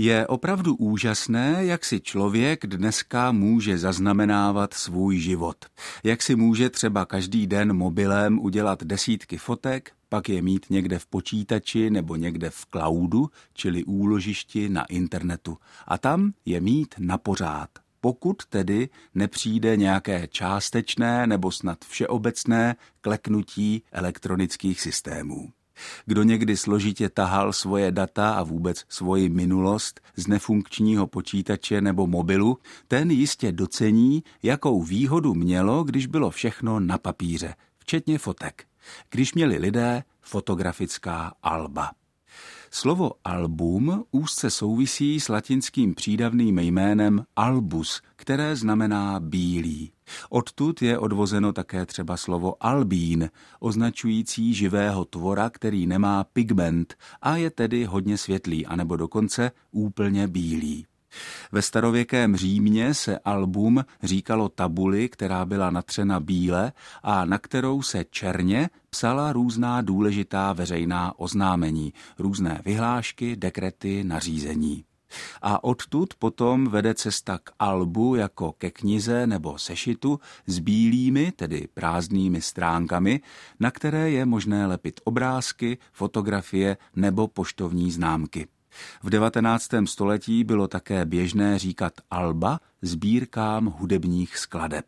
Je opravdu úžasné, jak si člověk dneska může zaznamenávat svůj život. Jak si může třeba každý den mobilem udělat desítky fotek, pak je mít někde v počítači nebo někde v cloudu, čili úložišti na internetu. A tam je mít na pořád. Pokud tedy nepřijde nějaké částečné nebo snad všeobecné kleknutí elektronických systémů. Kdo někdy složitě tahal svoje data a vůbec svoji minulost z nefunkčního počítače nebo mobilu, ten jistě docení, jakou výhodu mělo, když bylo všechno na papíře, včetně fotek. Když měli lidé fotografická alba. Slovo album úzce souvisí s latinským přídavným jménem albus, které znamená bílý. Odtud je odvozeno také třeba slovo albín, označující živého tvora, který nemá pigment a je tedy hodně světlý, anebo dokonce úplně bílý. Ve starověkém Římě se album říkalo tabuli, která byla natřena bíle a na kterou se černě psala různá důležitá veřejná oznámení, různé vyhlášky, dekrety, nařízení. A odtud potom vede cesta k albu jako ke knize nebo sešitu s bílými, tedy prázdnými stránkami, na které je možné lepit obrázky, fotografie nebo poštovní známky. V 19. století bylo také běžné říkat alba sbírkám hudebních skladeb.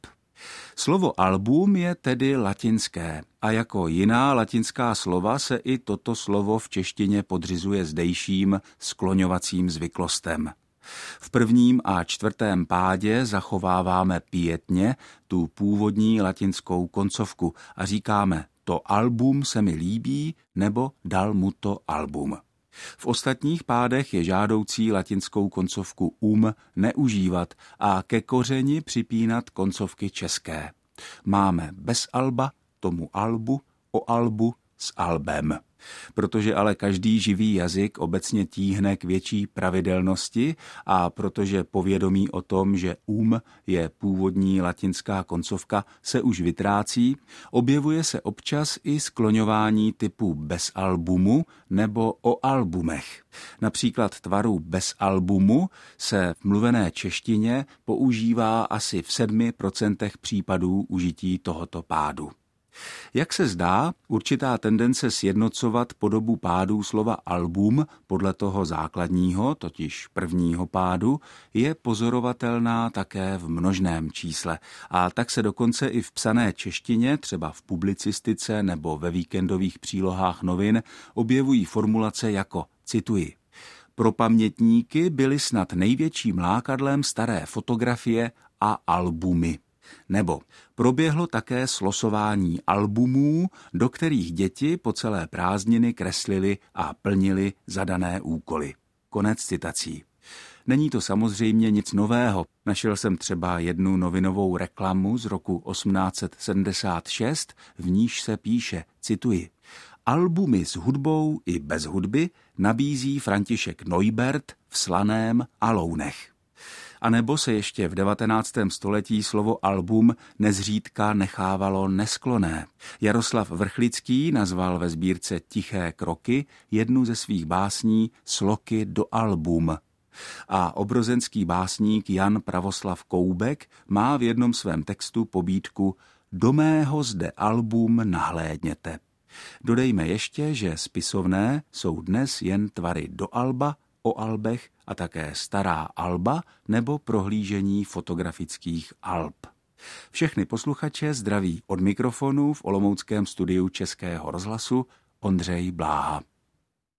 Slovo album je tedy latinské a jako jiná latinská slova se i toto slovo v češtině podřizuje zdejším skloňovacím zvyklostem. V prvním a čtvrtém pádě zachováváme pětně tu původní latinskou koncovku a říkáme to album se mi líbí nebo dal mu to album. V ostatních pádech je žádoucí latinskou koncovku um neužívat a ke kořeni připínat koncovky české. Máme bez alba, tomu albu, o albu s albem. Protože ale každý živý jazyk obecně tíhne k větší pravidelnosti a protože povědomí o tom, že um je původní latinská koncovka, se už vytrácí, objevuje se občas i skloňování typu bez albumu nebo o albumech. Například tvaru bez albumu se v mluvené češtině používá asi v 7% případů užití tohoto pádu. Jak se zdá, určitá tendence sjednocovat podobu pádů slova album podle toho základního, totiž prvního pádu, je pozorovatelná také v množném čísle. A tak se dokonce i v psané češtině, třeba v publicistice nebo ve víkendových přílohách novin, objevují formulace jako, cituji, pro pamětníky byly snad největším lákadlem staré fotografie a albumy. Nebo proběhlo také slosování albumů, do kterých děti po celé prázdniny kreslili a plnili zadané úkoly. Konec citací. Není to samozřejmě nic nového. Našel jsem třeba jednu novinovou reklamu z roku 1876, v níž se píše, cituji, Albumy s hudbou i bez hudby nabízí František Neubert v Slaném a Lounech. A nebo se ještě v 19. století slovo album nezřídka nechávalo neskloné. Jaroslav Vrchlický nazval ve sbírce Tiché kroky jednu ze svých básní Sloky do album. A obrozenský básník Jan Pravoslav Koubek má v jednom svém textu pobídku Do mého zde album nahlédněte. Dodejme ještě, že spisovné jsou dnes jen tvary do alba o albech a také stará alba nebo prohlížení fotografických alb. Všechny posluchače zdraví od mikrofonu v Olomouckém studiu Českého rozhlasu Ondřej Bláha.